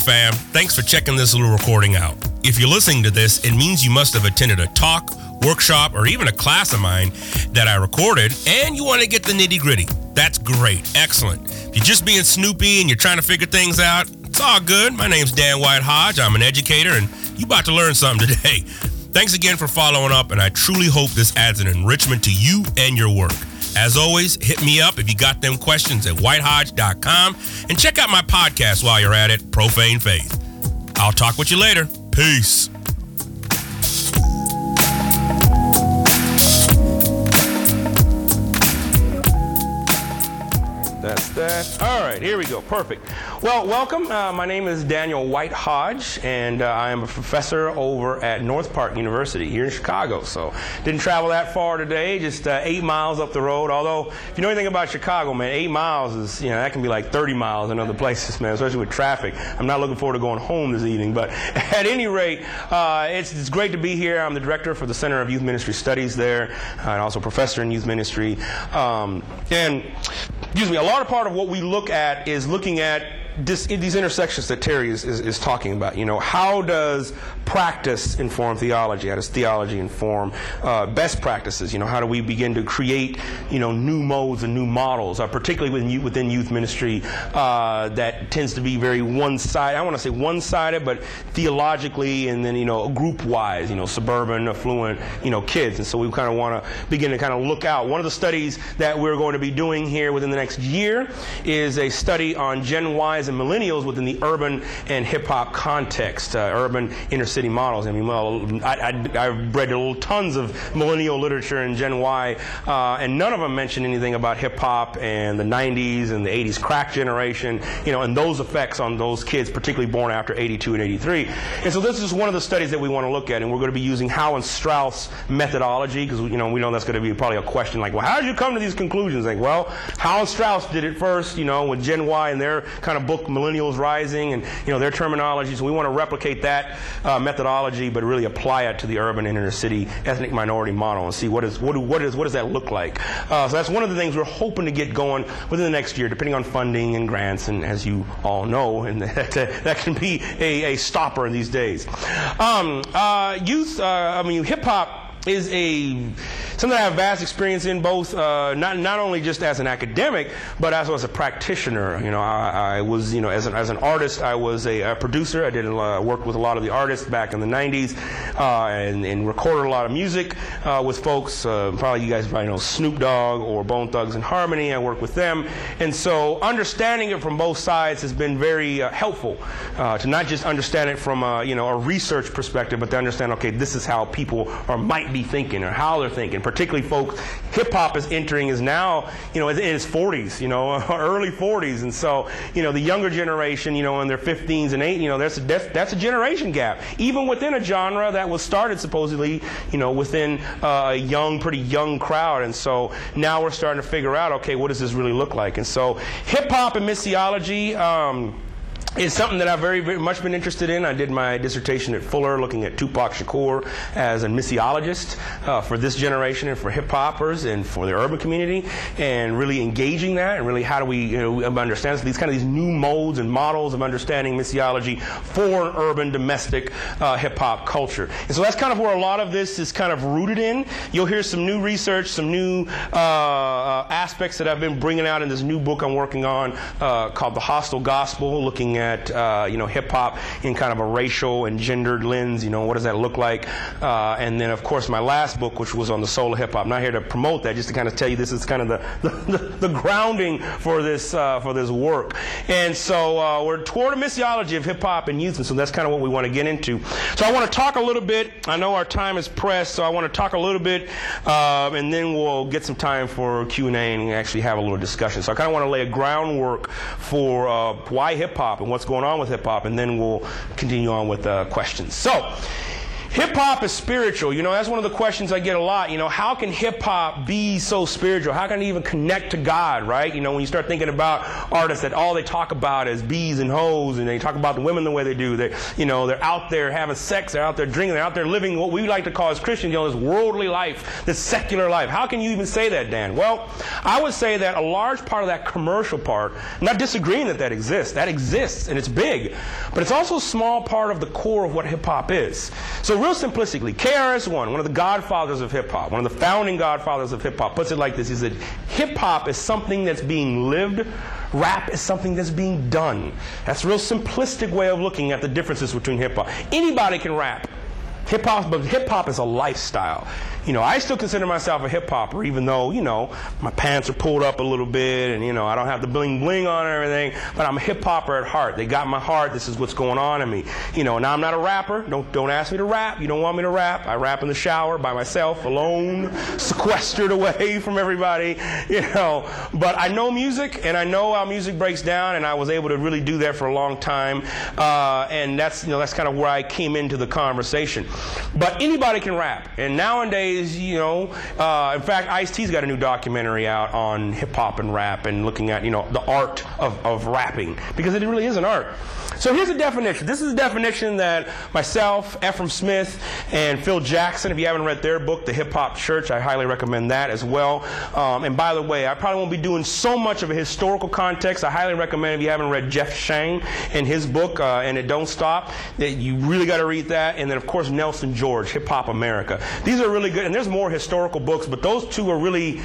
fam, thanks for checking this little recording out. If you're listening to this, it means you must have attended a talk, workshop, or even a class of mine that I recorded, and you want to get the nitty gritty. That's great. Excellent. If you're just being snoopy and you're trying to figure things out, it's all good. My name's Dan White Hodge. I'm an educator, and you about to learn something today. Thanks again for following up, and I truly hope this adds an enrichment to you and your work. As always, hit me up if you got them questions at whitehodge.com and check out my podcast while you're at it, Profane Faith. I'll talk with you later. Peace. That. All right, here we go. Perfect. Well, welcome. Uh, my name is Daniel White Hodge, and uh, I am a professor over at North Park University here in Chicago. So, didn't travel that far today, just uh, eight miles up the road. Although, if you know anything about Chicago, man, eight miles is, you know, that can be like 30 miles in other places, man, especially with traffic. I'm not looking forward to going home this evening, but at any rate, uh, it's, it's great to be here. I'm the director for the Center of Youth Ministry Studies there, and also professor in youth ministry. Um, and, excuse me, a large part of what we look at is looking at this, these intersections that Terry is, is, is, talking about. You know, how does practice inform theology? How does theology inform uh, best practices? You know, how do we begin to create, you know, new modes and new models, uh, particularly within, within youth ministry uh, that tends to be very one-sided. I want to say one-sided, but theologically and then, you know, group-wise, you know, suburban, affluent, you know, kids. And so we kind of want to begin to kind of look out. One of the studies that we're going to be doing here within the next year is a study on Gen Y and millennials within the urban and hip hop context, uh, urban inner city models. I mean, well, I, have read little tons of millennial literature and Gen Y, uh, and none of them mention anything about hip hop and the 90s and the 80s crack generation, you know, and those effects on those kids, particularly born after 82 and 83. And so this is one of the studies that we want to look at, and we're going to be using Howe and Strauss methodology because you know we know that's going to be probably a question like, well, how did you come to these conclusions? Like, well, Howe and Strauss did it first, you know, with Gen Y and their kind of book millennials rising and you know their terminology. So we want to replicate that uh, methodology, but really apply it to the urban and inner city ethnic minority model and see what is what, what is what does that look like. Uh, so that's one of the things we're hoping to get going within the next year, depending on funding and grants, and as you all know, and that, that can be a, a stopper in these days. Um, uh, youth, uh, I mean hip hop is a something I have vast experience in, both uh, not not only just as an academic, but also as a practitioner. You know, I, I was you know as an, as an artist, I was a, a producer. I did uh, work with a lot of the artists back in the '90s, uh, and, and, recorded a lot of music uh, with folks. Uh, probably you guys probably know Snoop Dogg or Bone Thugs-n-Harmony. I worked with them, and so understanding it from both sides has been very uh, helpful to not just understand it from a, you know a research perspective, but to understand okay, this is how people or might be thinking or how they're thinking. Particularly, folks, hip hop is entering is now, you know, in its 40s, you know, early 40s, and so you know the younger generation, you know, in their 15s and 8, you know, that's a that's, that's a generation gap. Even within a genre that was started supposedly, you know, within uh, a young, pretty young crowd, and so now we're starting to figure out, okay, what does this really look like? And so hip hop and missiology. Um, it's something that I've very, very much been interested in. I did my dissertation at Fuller looking at Tupac Shakur as a missiologist uh, for this generation and for hip hoppers and for the urban community and really engaging that and really how do we you know, understand these kind of these new modes and models of understanding missiology for an urban domestic uh, hip hop culture. And so that's kind of where a lot of this is kind of rooted in. You'll hear some new research, some new uh, uh aspects that I've been bringing out in this new book I'm working on uh, called The Hostile Gospel, looking at uh, you know hip hop in kind of a racial and gendered lens. You know, what does that look like? Uh, and then of course my last book, which was on the soul of hip hop. Not here to promote that, just to kind of tell you this is kind of the the, the, the grounding for this uh, for this work. And so uh, we're toward a missiology of hip hop and youth, and so that's kind of what we want to get into. So I want to talk a little bit. I know our time is pressed, so I want to talk a little bit, uh, and then we'll get some time for Q and A and actually have a little discussion. So I kind of want to lay a groundwork for uh, why hip hop and what's going on with hip hop, and then we'll continue on with uh, questions. So, Hip hop is spiritual. You know, that's one of the questions I get a lot. You know, how can hip hop be so spiritual? How can it even connect to God, right? You know, when you start thinking about artists that all they talk about is bees and hoes and they talk about the women the way they do. They, you know, they're out there having sex, they're out there drinking, they're out there living what we like to call as Christians, you know, this worldly life, this secular life. How can you even say that, Dan? Well, I would say that a large part of that commercial part, not disagreeing that that exists, that exists and it's big, but it's also a small part of the core of what hip hop is. So real simplistically, KRS-One, one of the godfathers of hip hop, one of the founding godfathers of hip hop, puts it like this. He said, hip hop is something that's being lived, rap is something that's being done. That's a real simplistic way of looking at the differences between hip hop. Anybody can rap. Hip hop, but hip hop is a lifestyle. You know, I still consider myself a hip hopper, even though, you know, my pants are pulled up a little bit and, you know, I don't have the bling bling on and everything, but I'm a hip hopper at heart. They got my heart. This is what's going on in me. You know, now I'm not a rapper. Don't, don't ask me to rap. You don't want me to rap. I rap in the shower by myself, alone, sequestered away from everybody, you know. But I know music and I know how music breaks down and I was able to really do that for a long time. Uh, and that's, you know, that's kind of where I came into the conversation. But anybody can rap. And nowadays, you know, uh, in fact, Ice T's got a new documentary out on hip hop and rap and looking at, you know, the art of, of rapping because it really is an art. So here's a definition. This is a definition that myself, Efrem Smith, and Phil Jackson, if you haven't read their book, The Hip Hop Church, I highly recommend that as well. Um, and by the way, I probably won't be doing so much of a historical context. I highly recommend if you haven't read Jeff Chang and his book, uh, And It Don't Stop, that you really got to read that. And then, of course, Nelson George, Hip Hop America. These are really good. And there's more historical books, but those two are really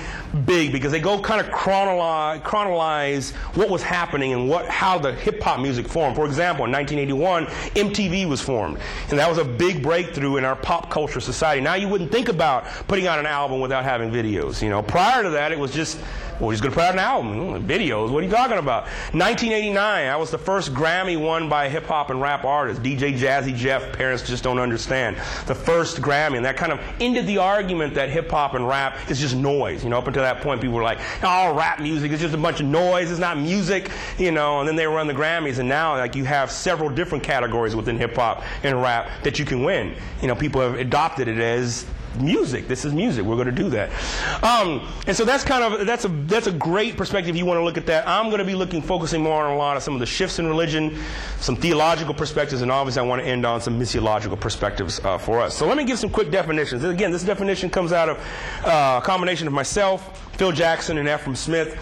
big because they go kind of chronolize, chronolize what was happening and what, how the hip hop music formed. For example, in 1981, MTV was formed. And that was a big breakthrough in our pop culture society. Now you wouldn't think about putting out an album without having videos. You know, prior to that, it was just, well, he's going to put out an album. Mm, videos, what are you talking about? 1989, I was the first Grammy won by a hip hop and rap artist, DJ Jazzy Jeff. Parents just don't understand. The first Grammy, and that kind of ended the argument that hip hop and rap is just noise. You know, up until that point, people were like, oh, rap music is just a bunch of noise. It's not music. You know, and then they run the Grammys, and now like you have several different categories within hip hop and rap that you can win. You know, people have adopted it as music. This is music. We're going to do that. Um, and so that's kind of that's a that's a great perspective. You want to look at that. I'm going to be looking focusing more on a lot of some of the shifts in religion, some theological perspectives, and obviously I want to end on some missiological perspectives uh, for us. So let me give some quick definitions. Again, this definition comes out of uh, a combination of myself, Phil Jackson, and Efrem Smith.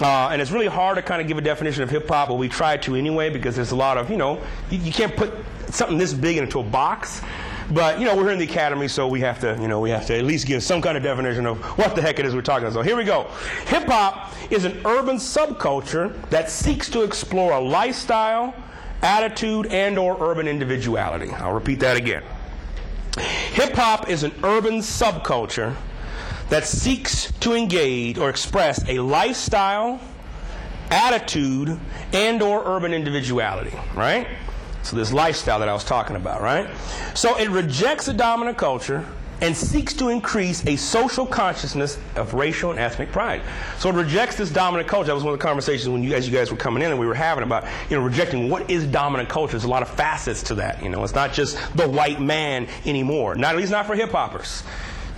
Uh, and it's really hard to kind of give a definition of hip hop, but we try to anyway because there's a lot of, you know, you, you can't put something this big into a box. But you know, we're in the academy, so we have to, you know, we have to at least give some kind of definition of what the heck it is we're talking about. So here we go. Hip hop is an urban subculture that seeks to explore a lifestyle, attitude, and or urban individuality. I'll repeat that again. Hip hop is an urban subculture that seeks to engage or express a lifestyle, attitude, and or urban individuality, right? So this lifestyle that I was talking about, right? So it rejects the dominant culture and seeks to increase a social consciousness of racial and ethnic pride. So it rejects this dominant culture. That was one of the conversations when you, as you guys were coming in and we were having about, you know, rejecting what is dominant culture. There's a lot of facets to that. You know, it's not just the white man anymore. Not at least not for hip hoppers.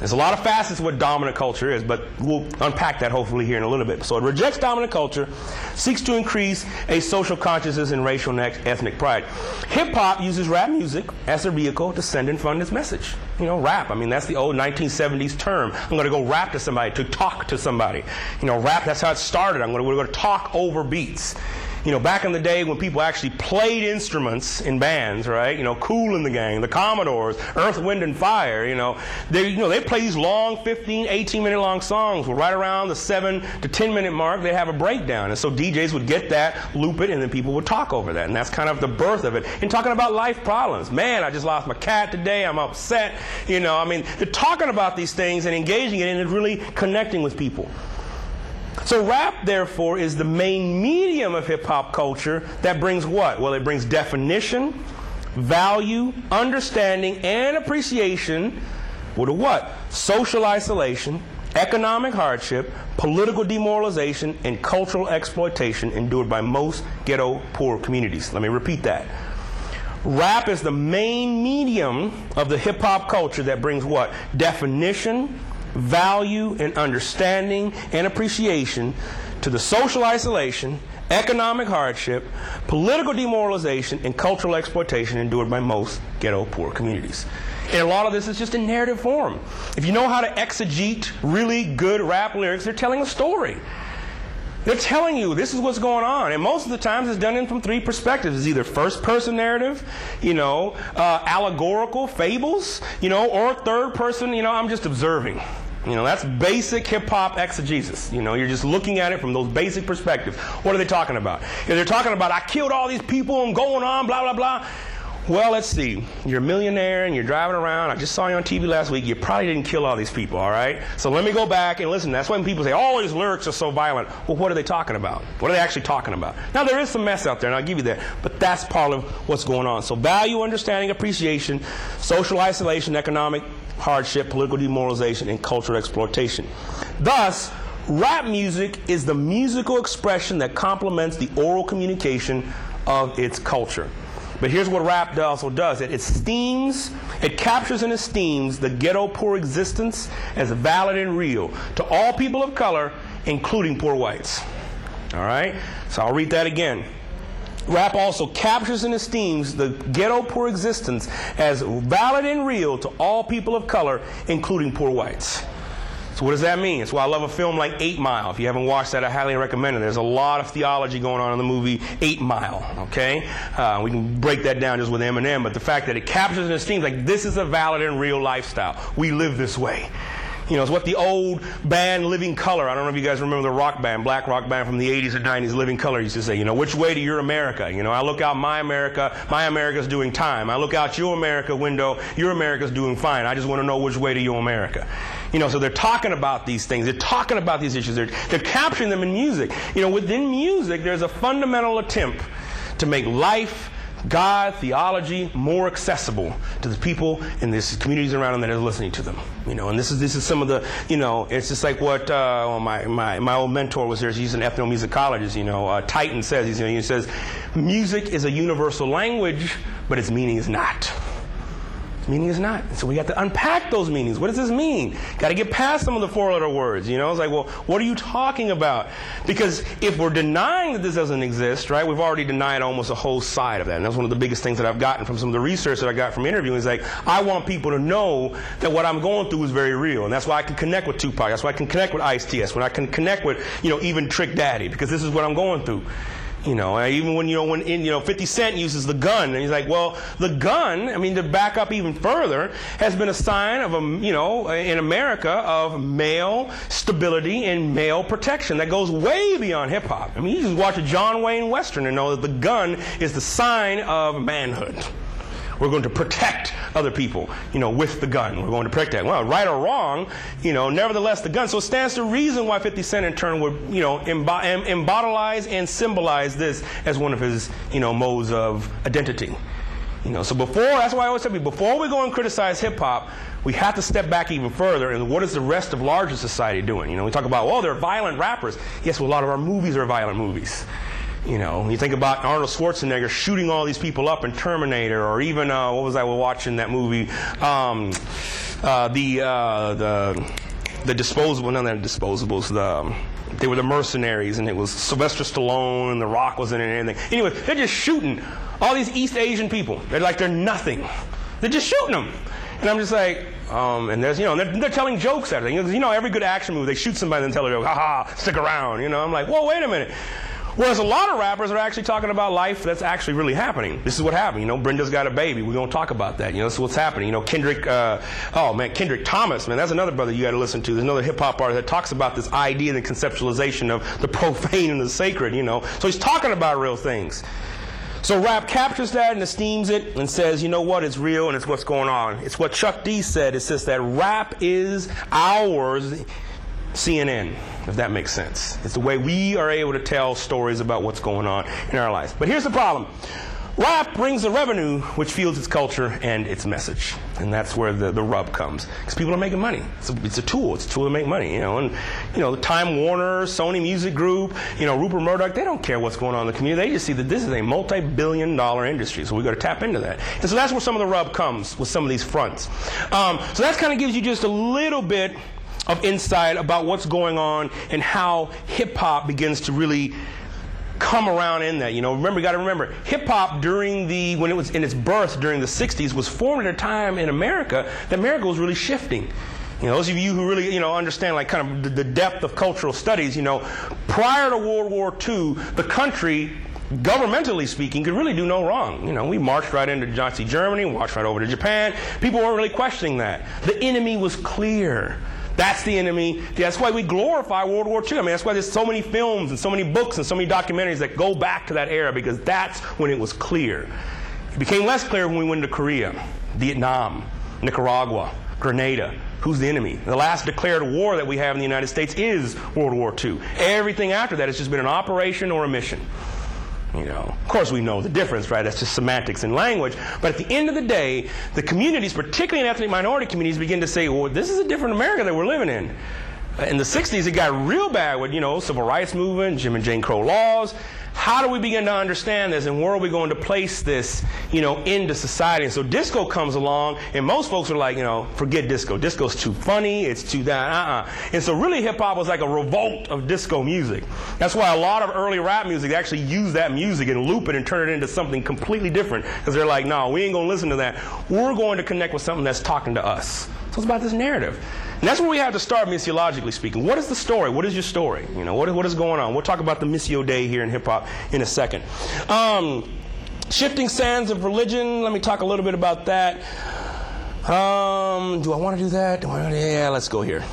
There's a lot of facets of what dominant culture is, but we'll unpack that hopefully here in a little bit. So it rejects dominant culture, seeks to increase a social consciousness and racial and ethnic pride. Hip hop uses rap music as a vehicle to send and fund its message. You know, rap. I mean, that's the old 1970s term. I'm going to go rap to somebody, to talk to somebody. You know, rap, that's how it started. I'm going to, going to talk over beats. You know, back in the day when people actually played instruments in bands, right? You know, Kool and the Gang, the Commodores, Earth, Wind and Fire, you know, they, you know, they play these long 15, 18 minute long songs. Well, right around the 7 to 10 minute mark, they have a breakdown. And so DJs would get that, loop it, and then people would talk over that. And that's kind of the birth of it. And talking about life problems. Man, I just lost my cat today. I'm upset. You know, I mean, they're talking about these things and engaging in it and really connecting with people. So rap, therefore, is the main medium of hip hop culture that brings what? Well, it brings definition, value, understanding, and appreciation with a what? Social isolation, economic hardship, political demoralization, and cultural exploitation endured by most ghetto poor communities. Let me repeat that. Rap is the main medium of the hip hop culture that brings what? Definition, value, and understanding and appreciation to the social isolation, economic hardship, political demoralization, and cultural exploitation endured by most ghetto poor communities. And a lot of this is just in narrative form. If you know how to exegete really good rap lyrics, they're telling a story. They're telling you this is what's going on, and most of the times it's done in from three perspectives. It's either first-person narrative, you know, uh, allegorical fables, you know, or third-person. You know, I'm just observing. You know, that's basic hip hop exegesis. You know, you're just looking at it from those basic perspectives. What are they talking about? If they're talking about I killed all these people and going on, blah blah blah. Well, let's see. You're a millionaire and you're driving around. I just saw you on TV last week. You probably didn't kill all these people, all right? So let me go back and listen. That's when people say, oh, his lyrics are so violent. Well, what are they talking about? What are they actually talking about? Now, there is some mess out there, and I'll give you that. But that's part of what's going on. So value, understanding, appreciation, social isolation, economic hardship, political demoralization, and cultural exploitation. Thus, rap music is the musical expression that complements the oral communication of its culture. But here's what rap also does it esteems, it captures and esteems the ghetto poor existence as valid and real to all people of color, including poor whites. All right? So I'll read that again. Rap also captures and esteems the ghetto poor existence as valid and real to all people of color, including poor whites. So what does that mean? It's why I love a film like Eight Mile. If you haven't watched that, I highly recommend it. There's a lot of theology going on in the movie Eight Mile. Okay, uh, we can break that down just with Eminem, but the fact that it captures and esteems like this is a valid and real lifestyle. We live this way. You know, it's what the old band Living Colour, I don't know if you guys remember the rock band, black rock band from the 80s and 90s, Living Colour used to say, you know, which way to your America? You know, I look out my America, my America's doing time. I look out your America window, your America's doing fine. I just want to know which way to your America. You know, so they're talking about these things. They're talking about these issues. They're, they're capturing them in music. You know, within music, there's a fundamental attempt to make life, God, theology more accessible to the people in these communities around them that are listening to them. You know, and this is this is some of the you know, it's just like what uh, well, my, my my old mentor was there. He's an ethnomusicologist. You know, uh, Titan says he's, you know, he says music is a universal language, but its meaning is not meaning is not. So we got to unpack those meanings. What does this mean? Got to get past some of the four letter words. You know, it's like, well, what are you talking about? Because if we're denying that this doesn't exist, right, we've already denied almost a whole side of that. And that's one of the biggest things that I've gotten from some of the research that I got from interviewing is like, I want people to know that what I'm going through is very real. And that's why I can connect with Tupac. That's why I can connect with Ice T. When I can connect with, you know, even Trick Daddy, because this is what I'm going through. You know, even when you know when in, you know 50 Cent uses the gun, and he's like, well, the gun. I mean, to back up even further, has been a sign of a you know in America of male stability and male protection that goes way beyond hip hop. I mean, you just watch a John Wayne Western and know that the gun is the sign of manhood. We're going to protect other people, you know, with the gun. We're going to protect that. Well, right or wrong, you know, nevertheless, the gun. So it stands to reason why 50 Cent in turn would, you know, embodilize and symbolize this as one of his, you know, modes of identity. You know, so before, that's why I always tell people, before we go and criticize hip hop, we have to step back even further and what is the rest of larger society doing? You know, we talk about, well, they're violent rappers. Yes, well, a lot of our movies are violent movies. You know, you think about Arnold Schwarzenegger shooting all these people up in Terminator, or even uh, what was I watching that movie? Um, uh, the uh, the the disposable, none of the disposables. The um, they were the mercenaries, and it was Sylvester Stallone, and The Rock was in it, and anything. Anyway, they're just shooting all these East Asian people. They're like they're nothing. They're just shooting them, and I'm just like, um, and there's, you know, they're, they're, telling jokes it. You know, every good action movie, they shoot somebody and tell a joke, ha ha, stick around. You know, I'm like, whoa, wait a minute. Whereas a lot of rappers are actually talking about life that's actually really happening. This is what happened. You know, Brenda's got a baby. We're to talk about that. You know, this is what's happening. You know, Kendrick, uh, oh man, Kendrick Thomas, man, that's another brother you got to listen to. There's another hip hop artist that talks about this idea and conceptualization of the profane and the sacred, you know. So he's talking about real things. So rap captures that and esteems it and says, you know what, it's real and it's what's going on. It's what Chuck D said. It says that rap is ours CNN, if that makes sense. It's the way we are able to tell stories about what's going on in our lives. But here's the problem Rap brings the revenue, which fuels its culture and its message. And that's where the, the rub comes. Because people are making money. It's a, it's a tool. It's a tool to make money, you know. And, you know, the Time Warner, Sony Music Group, you know, Rupert Murdoch, they don't care what's going on in the community. They just see that this is a multi-billion dollar industry. So we've got to tap into that. And so that's where some of the rub comes with some of these fronts. Um, so that kind of gives you just a little bit of insight about what's going on and how hip hop begins to really come around in that. You know, remember, you got to remember, hip hop during the when it was in its birth during the '60s was formed at a time in America that America was really shifting. You know, those of you who really, you know, understand like kind of the, depth of cultural studies, you know, prior to World War II, the country governmentally speaking, could really do no wrong. You know, we marched right into Nazi Germany, marched right over to Japan. People weren't really questioning that. The enemy was clear. That's the enemy. That's why we glorify World War II. I mean, that's why there's so many films and so many books and so many documentaries that go back to that era because that's when it was clear. It became less clear when we went to Korea, Vietnam, Nicaragua, Grenada. Who's the enemy? The last declared war that we have in the United States is World War II. Everything after that has just been an operation or a mission. You know, of course, we know the difference, right? That's just semantics and language. But at the end of the day, the communities, particularly in ethnic minority communities, begin to say, well, this is a different America that we're living in. In the 60s, it got real bad with, you know, civil rights movement, Jim and Jane Crow laws. How do we begin to understand this and where are we going to place this, you know, into society? And so disco comes along and most folks are like, you know, forget disco. Disco's too funny, it's too that, uh-uh. And so really hip hop was like a revolt of disco music. That's why a lot of early rap music, actually use that music and loop it and turn it into something completely different. Because they're like, no, we ain't gonna listen to that. We're going to connect with something that's talking to us. So it's about this narrative. And that's where we have to start missiologically speaking. What is the story? What is your story? You know, what, what is going on? We'll talk about the Missio Dei here in hip hop in a second. Um, shifting sands of religion. Let me talk a little bit about that. Um, do I want to do that? Yeah, let's go here.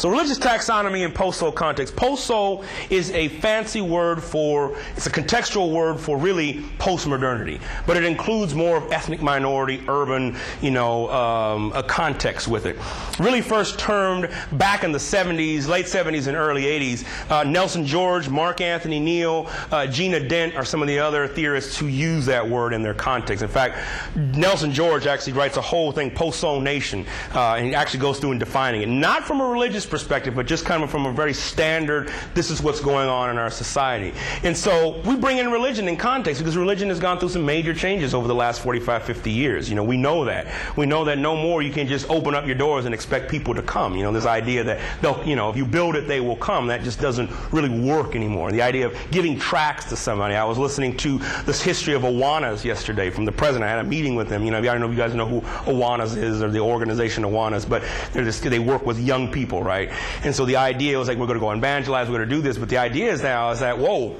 So religious taxonomy in post-soul context. Post-soul is a fancy word for, it's a contextual word for really post-modernity, but it includes more of ethnic minority, urban, you know, um, a context with it. Really first termed back in the 70s, late 70s and early 80s. Uh, Nelson George, Mark Anthony Neal, uh, Gina Dent are some of the other theorists who use that word in their context. In fact, Nelson George actually writes a whole thing, post-soul nation, uh, and he actually goes through and defining it. Not from a religious perspective, but just kind of from a very standard, this is what's going on in our society. And so we bring in religion in context because religion has gone through some major changes over the last 45, 50 years. You know, we know that. We know that no more you can just open up your doors and expect people to come. You know, this idea that they'll, you know, if you build it, they will come, that just doesn't really work anymore. The idea of giving tracts to somebody. I was listening to this history of Awanas yesterday from the president. I had a meeting with him. You know, I don't know if you guys know who Awanas is or the organization Awanas, but they work with young people, right? Right? And so the idea was like, we're going to go evangelize, we're going to do this. But the idea is now is that, whoa,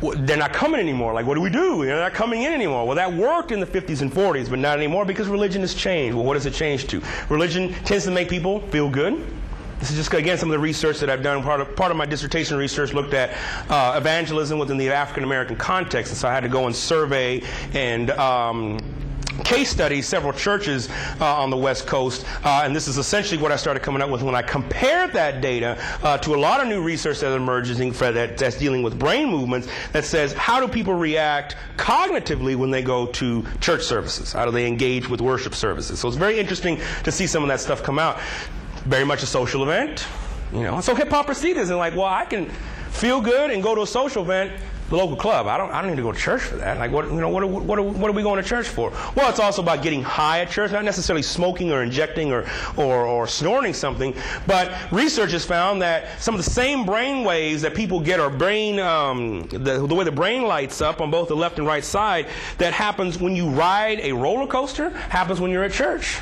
they're not coming anymore. Like, what do we do? They're not coming in anymore. Well, that worked in the 50s and 40s, but not anymore because religion has changed. Well, what does it change to? Religion tends to make people feel good. This is just, again, some of the research that I've done. Part of, part of my dissertation research looked at uh, evangelism within the African American context. And so I had to go and survey and um, case studies, several churches uh, on the West Coast, uh, and this is essentially what I started coming up with when I compared that data uh, to a lot of new research that emerges that, that's dealing with brain movements that says how do people react cognitively when they go to church services? How do they engage with worship services? So it's very interesting to see some of that stuff come out. Very much a social event, you know. So hip hop proceeders and like, well, I can feel good and go to a social event the local club. I don't, I don't need to go to church for that. Like, what, you know, what, are, what, are, what are we going to church for? Well, it's also about getting high at church, not necessarily smoking or injecting or, or, or snorting something, but research has found that some of the same brain waves that people get or brain, um, the, the way the brain lights up on both the left and right side, that happens when you ride a roller coaster, happens when you're at church.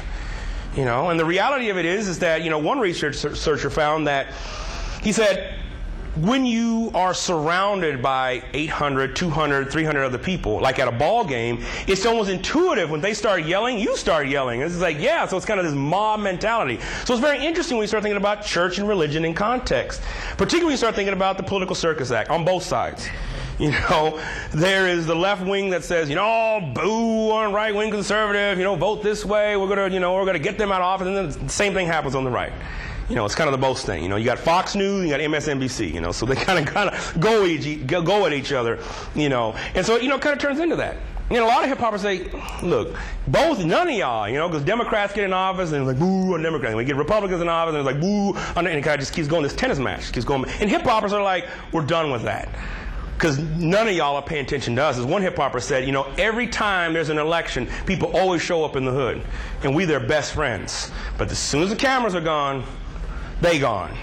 You know, and the reality of it is, is that, you know, one researcher found that he said, when you are surrounded by 800, 200, 300 other people, like at a ball game, it's almost intuitive. When they start yelling, you start yelling. It's like, yeah, so it's kind of this mob mentality. So it's very interesting when you start thinking about church and religion in context, particularly when you start thinking about the Political Circus Act on both sides. You know, there is the left wing that says, you know, boo on right wing conservative, you know, vote this way, we're gonna, you know, we're gonna get them out of office, and then the same thing happens on the right. You know, it's kind of the both thing. You know, you got Fox News, you got MSNBC. You know, so they kind of kind of go each go at each other. You know, and so you know, kind of turns into that. Know, a lot of hip hoppers say, look, both, none of y'all, you know, because Democrats get in office and it's like, boo on Democrats. And we get Republicans in office and it's like, boo, and it kind of just keeps going, this tennis match keeps going. And hip hoppers are like, we're done with that. Because none of y'all are paying attention to us. As one hip hopper said, you know, every time there's an election, people always show up in the hood. And we their best friends. But as soon as the cameras are gone, they gone.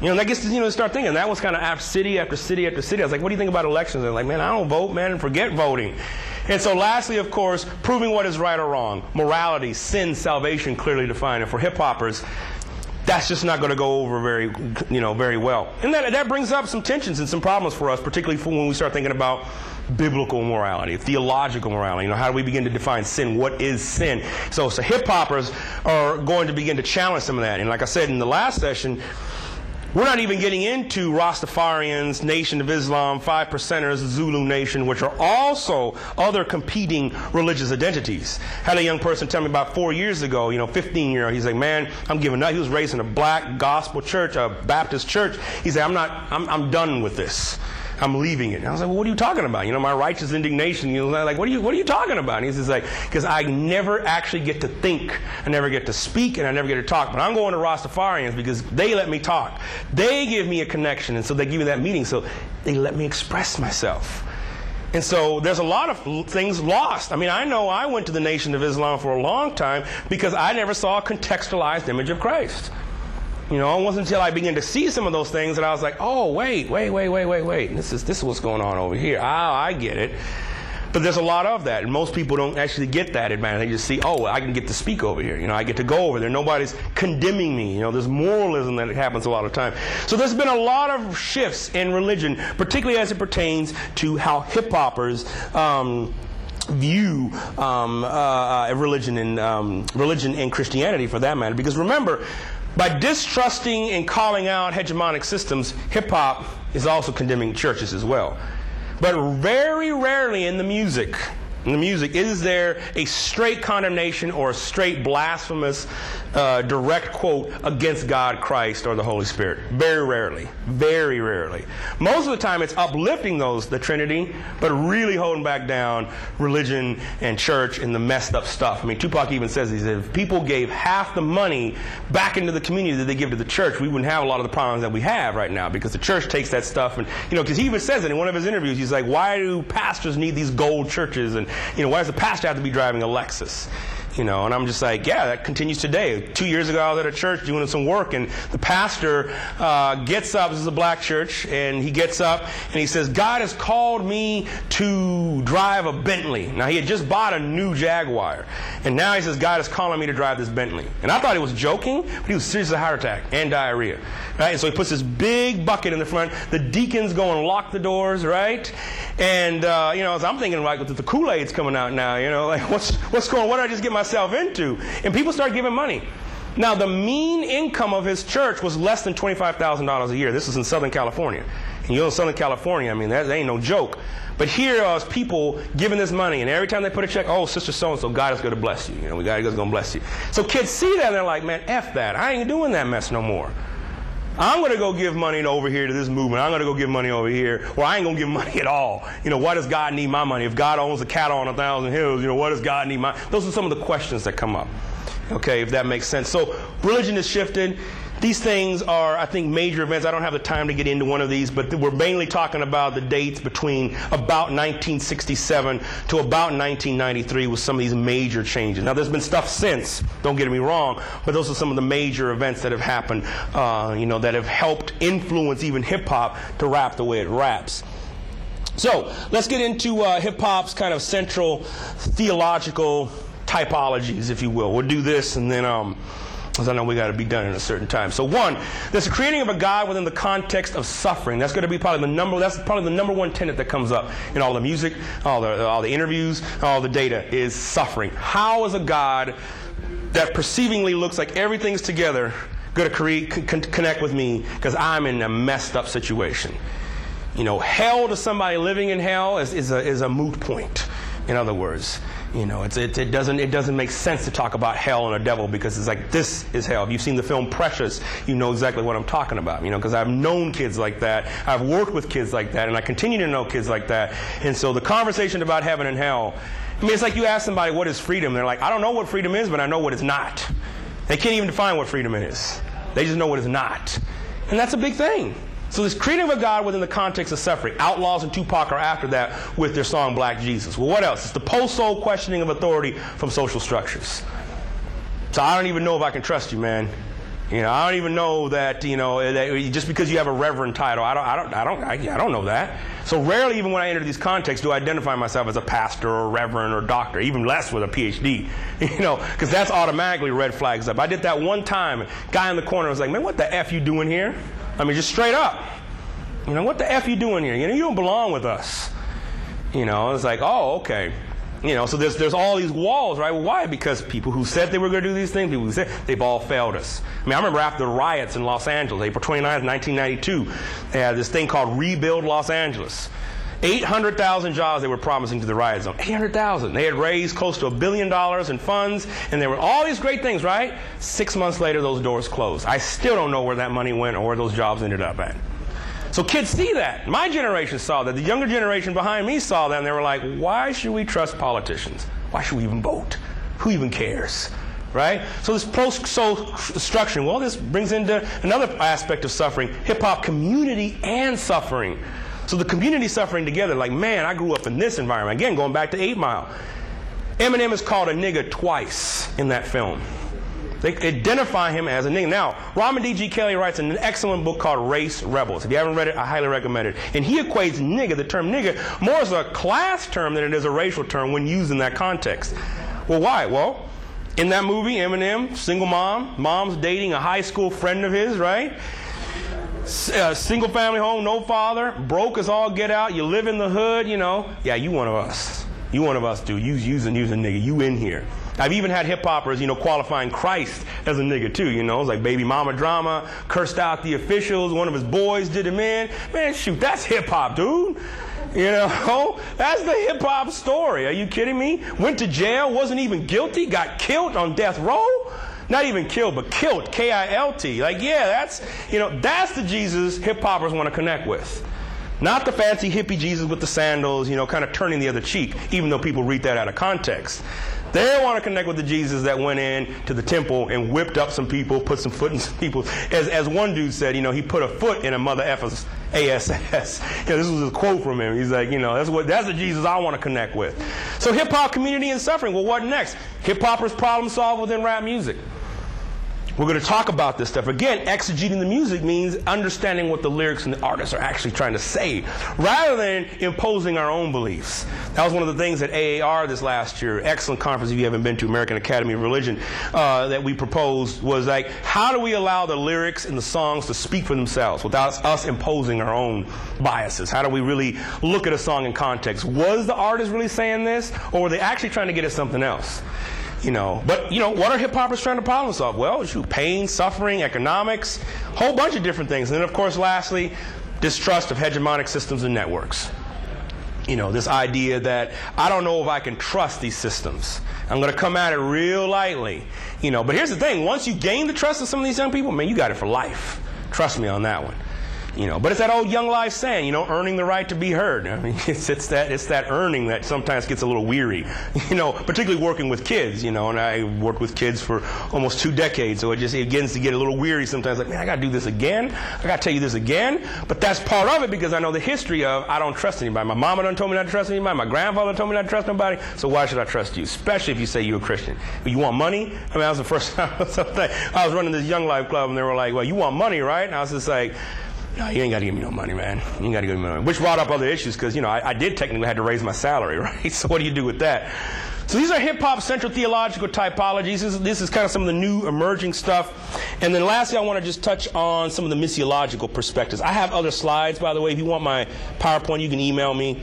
You know, that gets you know, start thinking. That was kind of after city after city after city. I was like, what do you think about elections? They're like, man, I don't vote, man, and forget voting. And so, lastly, of course, proving what is right or wrong. Morality, sin, salvation, clearly defined. And for hip hoppers, that's just not going to go over very, you know, very well. And that, that brings up some tensions and some problems for us, particularly when we start thinking about biblical morality, theological morality. You know, how do we begin to define sin? What is sin? So, so hip hoppers are going to begin to challenge some of that. And like I said in the last session, we're not even getting into Rastafarians, Nation of Islam, Five Percenters, Zulu Nation, which are also other competing religious identities. Had a young person tell me about four years ago, you know, 15 year old, he's like, man, I'm giving up. He was raised in a black gospel church, a Baptist church. He said, I'm not, I'm, I'm done with this. I'm leaving it. And I was like, well, what are you talking about? You know, my righteous indignation. You know, like, what are you, what are you talking about? And he's just like, because I never actually get to think, I never get to speak, and I never get to talk. But I'm going to Rastafarians because they let me talk. They give me a connection, and so they give me that meeting. So they let me express myself. And so there's a lot of things lost. I mean, I know I went to the Nation of Islam for a long time because I never saw a contextualized image of Christ. You know, it wasn't until I began to see some of those things that I was like, oh, wait, wait, wait, wait, wait, wait. This is, this is what's going on over here. Ah, I get it. But there's a lot of that, and most people don't actually get that advantage. They just see, oh, I can get to speak over here. You know, I get to go over there. Nobody's condemning me. You know, there's moralism that happens a lot of time. So there's been a lot of shifts in religion, particularly as it pertains to how hip hoppers. Um, view um, uh, uh, religion and um, religion and Christianity for that matter. Because remember, by distrusting and calling out hegemonic systems, hip hop is also condemning churches as well. But very rarely in the music, in the music, is there a straight condemnation or a straight blasphemous uh, direct quote against God, Christ, or the Holy Spirit. Very rarely. Very rarely. Most of the time it's uplifting those, the Trinity, but really holding back down religion and church and the messed up stuff. I mean, Tupac even says, he said, if people gave half the money back into the community that they give to the church, we wouldn't have a lot of the problems that we have right now because the church takes that stuff and, you know, because he even says it in one of his interviews, he's like, why do pastors need these gold churches? And, you know, why does the pastor have to be driving a Lexus? You know, and I'm just like, yeah, that continues today. Two years ago, I was at a church doing some work, and the pastor uh, gets up. This is a black church, and he gets up and he says, "God has called me to drive a Bentley." Now he had just bought a new Jaguar, and now he says, "God is calling me to drive this Bentley." And I thought he was joking, but he was seriously a heart attack and diarrhea. Right? And so he puts this big bucket in the front. The deacons go and lock the doors, right? And uh, you know, as I'm thinking like, the Kool Aid's coming out now. You know, like what's what's going? What did I just get my myself into. And people start giving money. Now, the mean income of his church was less than $25,000 a year. This is in Southern California. And you know, Southern California, I mean, that, that ain't no joke. But here are people giving this money, and every time they put a check, oh, Sister so and so, God is going to bless you. You know, God is going to bless you. So kids see that, and they're like, man, F that. I ain't doing that mess no more. I'm going to go give money over here to this movement. I'm going to go give money over here. Or I ain't going to give money at all. You know, why does God need my money? If God owns a cattle on a thousand hills, you know, why does God need my? Those are some of the questions that come up. Okay, if that makes sense. So religion is shifted. These things are, I think, major events. I don't have the time to get into one of these, but we're mainly talking about the dates between about 1967 to about 1993 with some of these major changes. Now, there's been stuff since, don't get me wrong, but those are some of the major events that have happened, uh, you know, that have helped influence even hip hop to rap the way it raps. So, let's get into uh, hip hop's kind of central theological typologies, if you will. We'll do this and then. Um, because I know we got to be done in a certain time. So one, there's a creating of a God within the context of suffering. That's going to be probably the number. That's probably the number one tenet that comes up in all the music, all the all the interviews, all the data is suffering. How is a God that perceivingly looks like everything's together going to create, con- connect with me because I'm in a messed up situation? You know, hell to somebody living in hell is, is, a, is a moot point. In other words, you know, it, it, doesn't, it doesn't make sense to talk about hell and a devil because it's like, this is hell. If you've seen the film Precious, you know exactly what I'm talking about, you know, because I've known kids like that. I've worked with kids like that, and I continue to know kids like that. And so the conversation about heaven and hell, I mean, it's like you ask somebody, what is freedom? They're like, I don't know what freedom is, but I know what it's not. They can't even define what freedom is. They just know what it's not. And that's a big thing. So this creating of a God within the context of suffering. Outlawz and Tupac are after that with their song Black Jesus. Well, what else? It's the post-soul questioning of authority from social structures. So I don't even know if I can trust you, man. You know, I don't even know that, you know, that just because you have a reverend title, I don't, I don't, I don't, I, I don't know that. So rarely, even when I enter these contexts, do I identify myself as a pastor or reverend or doctor, even less with a PhD, you know, because that's automatically red flags up. I did that one time. Guy in the corner was like, man, what the F you doing here? I mean, just straight up. You know, what the F you doing here? You know, you don't belong with us. You know, it's like, oh, okay. You know, so there's, there's all these walls, right? Well, why? Because people who said they were going to do these things, people who said, they've all failed us. I mean, I remember after the riots in Los Angeles, April 29th, 1992, they had this thing called Rebuild Los Angeles. 800,000 jobs they were promising to the riot zone. 800,000. They had raised close to a billion dollars in funds, and there were all these great things, right? Six months later, those doors closed. I still don't know where that money went or where those jobs ended up at. So kids see that. My generation saw that. The younger generation behind me saw that, and they were like, why should we trust politicians? Why should we even vote? Who even cares? Right? So this post-soul structure, well, this brings into another aspect of suffering, hip-hop community and suffering. So the community suffering together, like, man, I grew up in this environment. Again, going back to 8 Mile. Eminem is called a nigga twice in that film. They identify him as a nigga. Now, Robin D.G. Kelley writes an excellent book called Race Rebels. If you haven't read it, I highly recommend it. And he equates nigga, the term nigga, more as a class term than it is a racial term when used in that context. Well, why? Well, in that movie, Eminem, single mom, mom's dating a high school friend of his, right? Uh, single family home, no father, broke as all get out. You live in the hood, you know. Yeah, you one of us. You one of us, dude. You using using nigga. You in here. I've even had hip hoppers, you know, qualifying Christ as a nigga too. You know, it's like baby mama drama, cursed out the officials. One of his boys did him in. Man, shoot, that's hip hop, dude. You know, that's the hip hop story. Are you kidding me? Went to jail, wasn't even guilty, got killed on death row. Not even killed, but kilt, K I L T. Like, yeah, that's, you know, that's the Jesus hip hoppers want to connect with. Not the fancy hippie Jesus with the sandals, you know, kind of turning the other cheek, even though people read that out of context. They want to connect with the Jesus that went in to the temple and whipped up some people, put some foot in some people. As, as one dude said, you know, he put a foot in a mother effer's ASS. You this was a quote from him. He's like, you know, that's what that's the Jesus I want to connect with. So hip hop community and suffering. Well, what next? Hip hoppers problem solve within rap music. We're going to talk about this stuff. Again, exegeting the music means understanding what the lyrics and the artists are actually trying to say, rather than imposing our own beliefs. That was one of the things at AAR this last year, excellent conference if you haven't been to, American Academy of Religion, uh, that we proposed was like, how do we allow the lyrics and the songs to speak for themselves without us imposing our own biases? How do we really look at a song in context? Was the artist really saying this, or were they actually trying to get at something else? You know, but you know, what are hip hoppers trying to problem solve? Well, shoot, pain, suffering, economics, whole bunch of different things. And then, of course, lastly, distrust of hegemonic systems and networks. You know, this idea that I don't know if I can trust these systems. I'm going to come at it real lightly. You know, but here's the thing: once you gain the trust of some of these young people, man, you got it for life. Trust me on that one. You know, but it's that old young life saying, you know, earning the right to be heard. I mean, it's, it's that it's that earning that sometimes gets a little weary. You know, particularly working with kids. You know, and I worked with kids for almost two decades, so it just it begins to get a little weary sometimes. Like, man, I got to do this again. I got to tell you this again. But that's part of it because I know the history of I don't trust anybody. My mama done told me not to trust anybody. My grandfather told me not to trust nobody. So why should I trust you? Especially if you say you're a Christian. You want money? I mean, that was the first time I was running this Young Life Club, and they were like, "Well, you want money, right?" And I was just like. No, you ain't got to give me no money, man. You ain't got to give me no money. Which brought up other issues because, you know, I, I, did technically have to raise my salary, right? So what do you do with that? So these are hip hop central theological typologies. This is, this is kind of some of the new emerging stuff. And then lastly, I want to just touch on some of the missiological perspectives. I have other slides, by the way. If you want my PowerPoint, you can email me.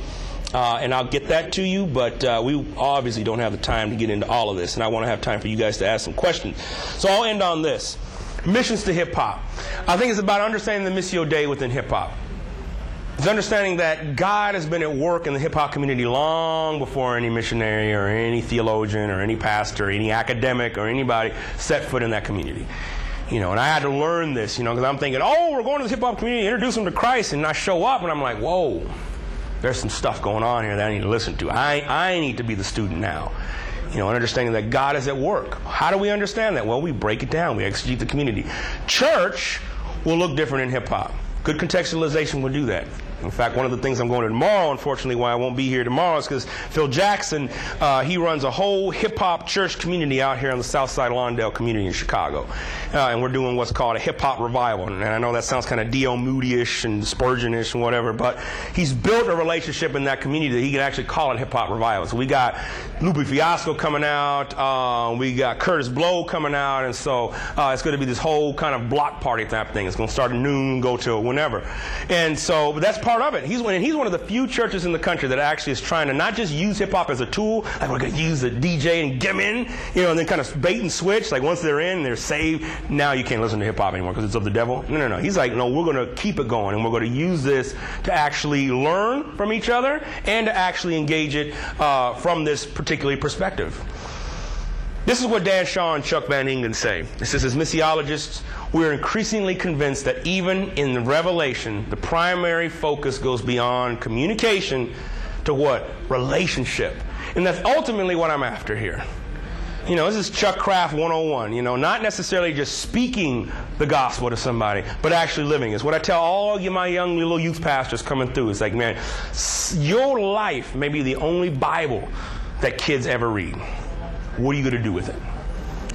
Uh, and I'll get that to you, but uh, we obviously don't have the time to get into all of this, and I want to have time for you guys to ask some questions. So I'll end on this. Missions to hip hop. I think it's about understanding the Missio Dei within hip hop. It's understanding that God has been at work in the hip hop community long before any missionary or any theologian or any pastor, or any academic or anybody set foot in that community. You know, and I had to learn this, you know, because I'm thinking, oh, we're going to the hip hop community, introduce them to Christ, and I show up and I'm like, whoa, there's some stuff going on here that I need to listen to. I, I need to be the student now. You know, and understanding that God is at work. How do we understand that? Well, we break it down. We exegete the community. Church will look different in hip hop. Good contextualization will do that. In fact, one of the things I'm going to tomorrow, unfortunately, why I won't be here tomorrow, is because Phil Jackson, uh, he runs a whole hip hop church community out here on the South Side of Lawndale community in Chicago. Uh, and we're doing what's called a hip hop revival. And I know that sounds kind of D.L. Moody-ish and Spurgeon-ish and whatever, but he's built a relationship in that community that he can actually call it hip hop revival. So we got Lupe Fiasco coming out, uh, we got Kurtis Blow coming out, and so uh, it's going to be this whole kind of block party type thing. It's going to start at noon, go till whenever. And so that's part of it. He's one, and he's one of the few churches in the country that actually is trying to not just use hip hop as a tool, like we're going to use the DJ and get them in, you know, and then kind of bait and switch. Like once they're in, they're saved. Now you can't listen to hip hop anymore because it's of the devil. No, no, no. He's like, no, we're going to keep it going, and we're going to use this to actually learn from each other and to actually engage it uh, from this particular perspective. This is what Dan Shaw and Chuck Van Engen say. This is his missiologists, we're increasingly convinced that even in the revelation, the primary focus goes beyond communication to what? Relationship. And that's ultimately what I'm after here. You know, this is Chuck Kraft 101. You know, not necessarily just speaking the gospel to somebody, but actually living. It's what I tell all you, my young little youth pastors coming through. It's like, man, your life may be the only Bible that kids ever read. What are you going to do with it?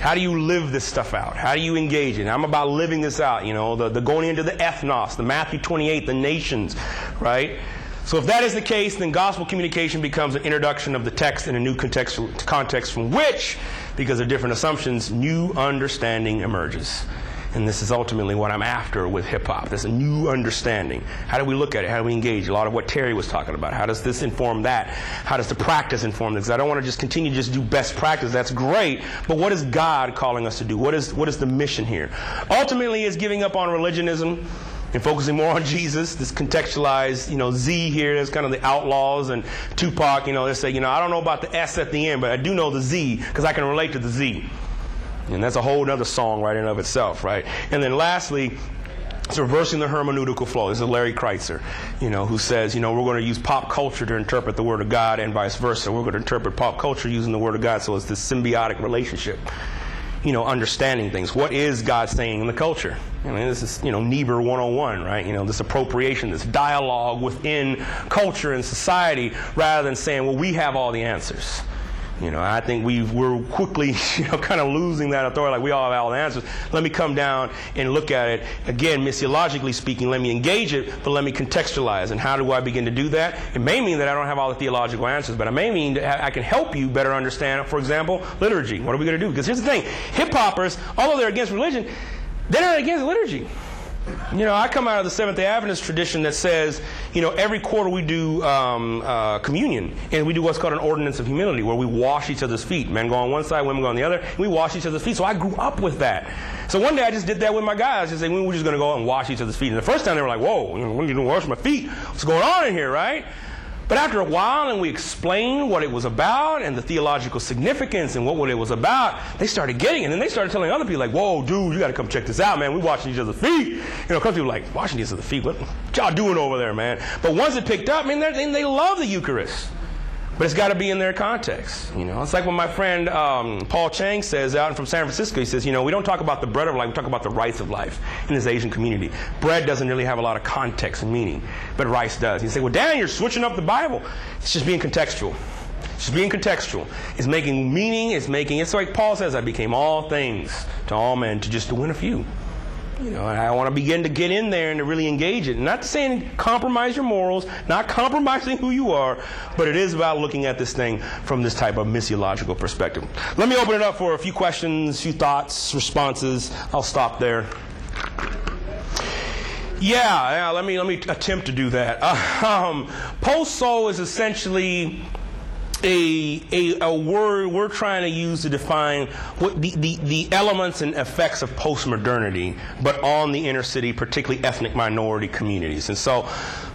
How do you live this stuff out? How do you engage it? I'm about living this out, you know, the, the going into the ethnos, the Matthew 28, the nations, right? So if that is the case, then gospel communication becomes an introduction of the text in a new context, context from which, because of different assumptions, new understanding emerges. And this is ultimately what I'm after with hip hop. This new understanding. How do we look at it? How do we engage? A lot of what Terry was talking about. How does this inform that? How does the practice inform this? I don't want to just continue to just do best practice. That's great. But what is God calling us to do? What is, what is the mission here? Ultimately, is giving up on religionism and focusing more on Jesus. This contextualized, you know, Z here is kind of the Outlawz and Tupac, you know, they say, you know, I don't know about the S at the end, but I do know the Z because I can relate to the Z. And that's a whole other song right in and of itself, right? And then lastly, it's reversing the hermeneutical flow. This is Larry Kreitzer, you know, who says, you know, we're going to use pop culture to interpret the Word of God and vice versa. We're going to interpret pop culture using the Word of God, so it's this symbiotic relationship. You know, understanding things. What is God saying in the culture? I mean, this is, you know, Niebuhr 101, right? You know, this appropriation, this dialogue within culture and society rather than saying, well, we have all the answers. You know, I think we we're quickly, you know, kind of losing that authority. Like we all have all the answers. Let me come down and look at it again, missiologically speaking. Let me engage it, but let me contextualize. And how do I begin to do that? It may mean that I don't have all the theological answers, but it may mean that I can help you better understand. For example, liturgy. What are we going to do? Because here's the thing: hip hoppers, although they're against religion, they're not against liturgy. You know, I come out of the Seventh day Adventist tradition that says, you know, every quarter we do um, uh, communion, and we do what's called an ordinance of humility, where we wash each other's feet. Men go on one side, women go on the other, we wash each other's feet. So I grew up with that. So one day I just did that with my guys. Just said, we we're just going to go out and wash each other's feet. And the first time they were like, whoa, when are you wash my feet? What's going on in here, right? But after a while, and we explained what it was about and the theological significance and what, it was about, they started getting it. And then they started telling other people, like, whoa, dude, you got to come check this out, man. We're watching each other's feet. You know, because people like, watching each other's feet. What, y'all doing over there, man? But once it picked up, I mean, they, they love the Eucharist. But it's got to be in their context. You know, it's like when my friend um, Paul Chang says out from San Francisco. He says, you know, we don't talk about the bread of life. We talk about the rice of life in this Asian community. Bread doesn't really have a lot of context and meaning, but rice does. He say, well, Dan, you're switching up the Bible. It's just being contextual. It's just being contextual. It's making meaning. It's making. It's like Paul says, I became all things to all men to just to win a few. You know, I want to begin to get in there and to really engage it. Not saying compromise your morals, not compromising who you are, but it is about looking at this thing from this type of missiological perspective. Let me open it up for a few questions, few thoughts, responses. I'll stop there. Yeah, yeah. Let me let me attempt to do that. Uh, um, Post soul is essentially a, a, a, word we're trying to use to define what the, the, the elements and effects of postmodernity, but on the inner city, particularly ethnic minority communities. And so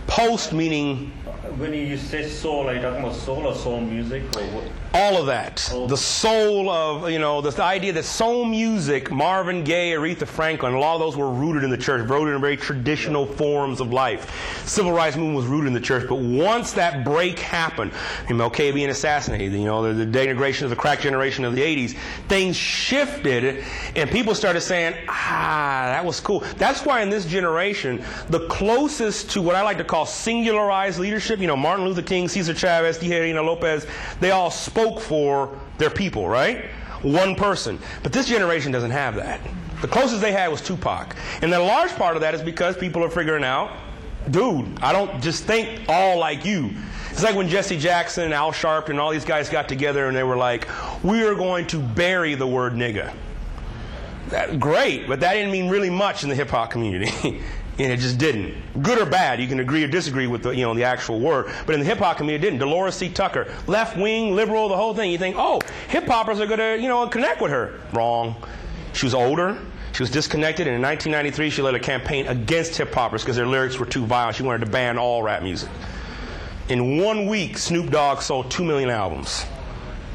post meaning When you say soul, are you talking about soul or soul music or what? all of that. The soul of, you know, the idea that soul music, Marvin Gaye, Aretha Franklin, a lot of those were rooted in the church, rooted in very traditional forms of life. Civil rights movement was rooted in the church, but once that break happened, MLK being assassinated, you know, the, the denigration of the crack generation of the 80s, things shifted and people started saying, ah, that was cool. That's why in this generation, the closest to what I like to call singularized leadership, you know, Martin Luther King, Cesar Chavez, Tijerina Lopez, they all spoke for their people, right? One person. But this generation doesn't have that. The closest they had was Tupac. And a large part of that is because people are figuring out, dude, I don't just think all like you. It's like when Jesse Jackson and Al Sharpton and all these guys got together and they were like, we are going to bury the word nigga. That, great, but that didn't mean really much in the hip hop community. and it just didn't. Good or bad, you can agree or disagree with the, you know, the actual word. But in the hip hop community, it didn't. Delores C. Tucker, left wing, liberal, the whole thing. You think, oh, hip hoppers are going to, you know, connect with her. Wrong. She was older. She was disconnected, and in 1993, she led a campaign against hip hoppers because their lyrics were too violent. She wanted to ban all rap music. In one week, Snoop Dogg sold two million albums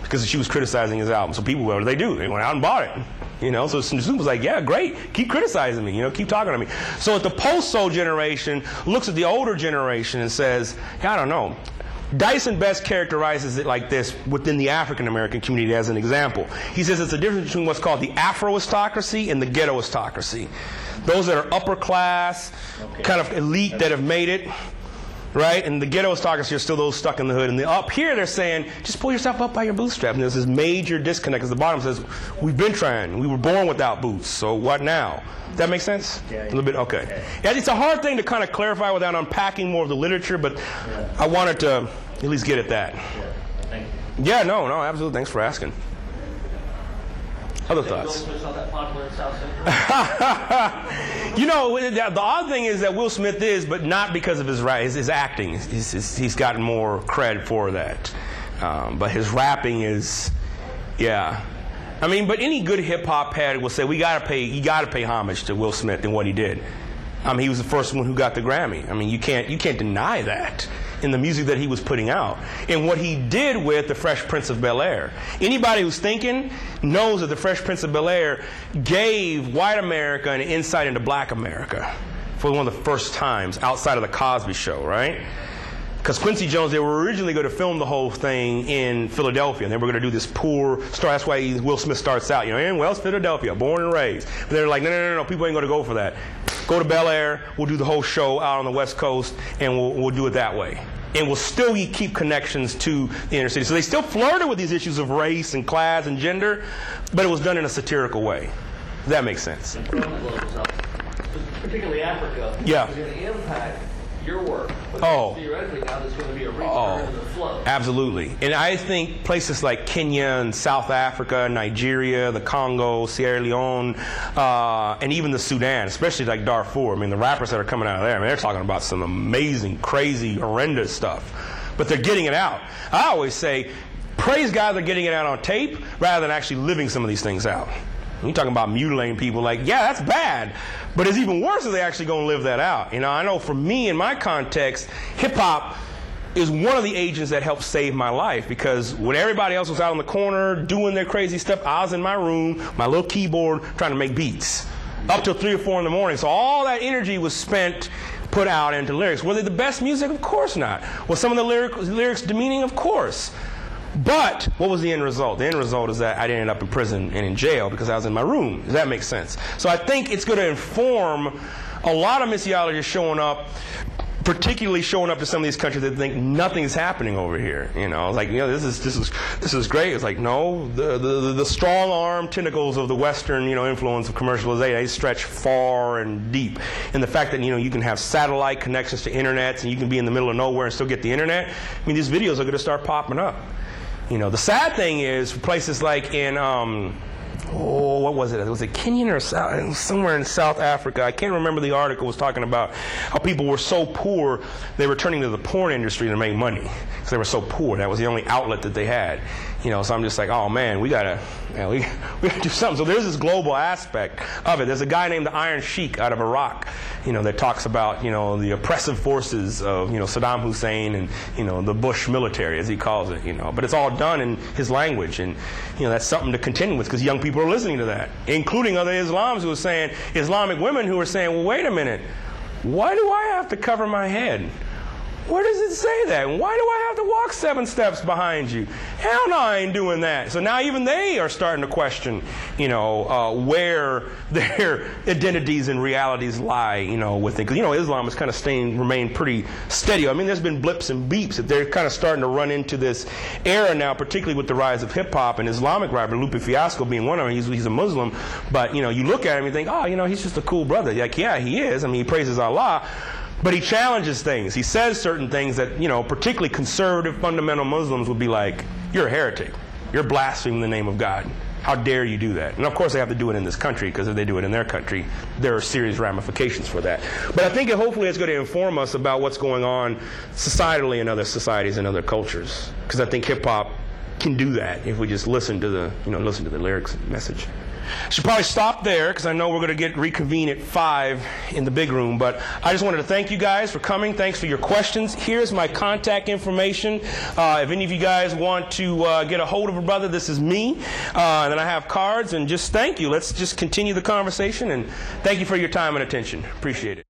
because she was criticizing his album. So people, what did they do? They went out and bought it. You know, so Snoop was like, yeah, great, keep criticizing me, you know, keep talking to me. So the post-soul generation looks at the older generation and says, I don't know. Dyson best characterizes it like this within the African American community as an example. He says it's a difference between what's called the Afro aristocracy and the ghetto aristocracy. Those that are upper class, kind of elite that have made it, right? And the ghetto aristocracy are still those stuck in the hood. And the up here, they're saying, just pull yourself up by your bootstrap. And there's this major disconnect because the bottom says, we've been trying. We were born without boots. So what now? Does that make sense? Yeah, A little bit? Okay. Yeah, it's a hard thing to kind of clarify without unpacking more of the literature, but I wanted to at least get at that. Yeah. Thank you. Yeah, no, no, absolutely. Thanks for asking. Other thoughts? Smith's not that popular in South Central. you know, the, odd thing is that Will Smith is, but not because of his his, his acting. He's, he's, he's gotten more cred for that. Um, but his rapping is, yeah. I mean, but any good hip hop head will say we gotta pay, you gotta pay homage to Will Smith and what he did. I mean, he was the first one who got the Grammy. I mean, you can't you can't deny that in the music that he was putting out and what he did with the Fresh Prince of Bel Air. Anybody who's thinking knows that the Fresh Prince of Bel Air gave white America an insight into black America for one of the first times outside of the Cosby Show, right? Because Quincy Jones, they were originally going to film the whole thing in Philadelphia, and they were going to do this poor story. That's why Will Smith starts out, you know, in West Philadelphia, born and raised. But they're like, no, no, no, no, people ain't going to go for that. Go to Bel Air, we'll do the whole show out on the West Coast, and we'll, we'll do it that way. And we'll still keep connections to the inner city. So they still flirted with these issues of race and class and gender, but it was done in a satirical way. Does that make sense? From the globes up, particularly Africa. Yeah. Is going to impact your work. But Oh. Theoretically, now there's going to be a return Oh. the flow. Absolutely. And I think places like Kenya and South Africa, Nigeria, the Congo, Sierra Leone, uh, and even the Sudan, especially like Darfur. I mean, the rappers that are coming out of there, I mean, they're talking about some amazing, crazy, horrendous stuff. But they're getting it out. I always say, praise God they're getting it out on tape rather than actually living some of these things out. You talking about mutilating people, like, yeah, that's bad. But it's even worse if they actually gonna live that out. You know, I know for me in my context, hip hop is one of the agents that helped save my life because when everybody else was out in the corner doing their crazy stuff, I was in my room, my little keyboard, trying to make beats. Up till three or four in the morning. So all that energy was spent put out into lyrics. Were they the best music? Of course not. Was some of the lyric, lyrics demeaning? Of course. But what was the end result? The end result is that I didn't end up in prison and in jail because I was in my room. Does that make sense? So I think it's going to inform a lot of missiologists showing up, particularly showing up to some of these countries that think nothing's happening over here. You know, like you know, this is this is this is great. It's like no, the the, the strong arm tentacles of the Western you know influence of commercialization they stretch far and deep. And the fact that you know you can have satellite connections to internets and you can be in the middle of nowhere and still get the internet. I mean, these videos are going to start popping up. You know, the sad thing is places like in, um, oh, what was it? Was it Kenyan or South, somewhere in South Africa? I can't remember the article was talking about how people were so poor they were turning to the porn industry to make money because they were so poor. That was the only outlet that they had. You know, so I'm just like, oh man, we gotta, we, we gotta do something. So there's this global aspect of it. There's a guy named the Iron Sheik out of Iraq, you know, that talks about, you know, the oppressive forces of, you know, Saddam Hussein and, you know, the Bush military, as he calls it, you know. But it's all done in his language, and, you know, that's something to contend with because young people are listening to that, including other Islams who are saying, Islamic women who are saying, well, wait a minute, why do I have to cover my head? Where does it say that? Why do I have to walk seven steps behind you? Hell no, I ain't doing that. So now even they are starting to question, you know, uh, where their identities and realities lie, you know, with it. Because, you know, Islam has kind of staying, remained pretty steady. I mean, there's been blips and beeps that they're kind of starting to run into this era now, particularly with the rise of hip hop and Islamic rapper, Lupe Fiasco being one of them. He's, he's a Muslim. But, you know, you look at him and think, oh, you know, he's just a cool brother. Like, yeah, he is. I mean, he praises Allah. But he challenges things. He says certain things that, you know, particularly conservative fundamental Muslims would be like, you're a heretic. You're blaspheming the name of God. How dare you do that? And of course, they have to do it in this country because if they do it in their country, there are serious ramifications for that. But I think it, hopefully it's going to inform us about what's going on societally in other societies and other cultures. Because I think hip hop can do that if we just listen to the, you know, listen to the lyrics message. Should probably stop there because I know we're going to get reconvene at five in the big room. But I just wanted to thank you guys for coming. Thanks for your questions. Here's my contact information. Uh, if any of you guys want to uh, get a hold of a brother, this is me. Uh, and I have cards. And just thank you. Let's just continue the conversation. And thank you for your time and attention. Appreciate it.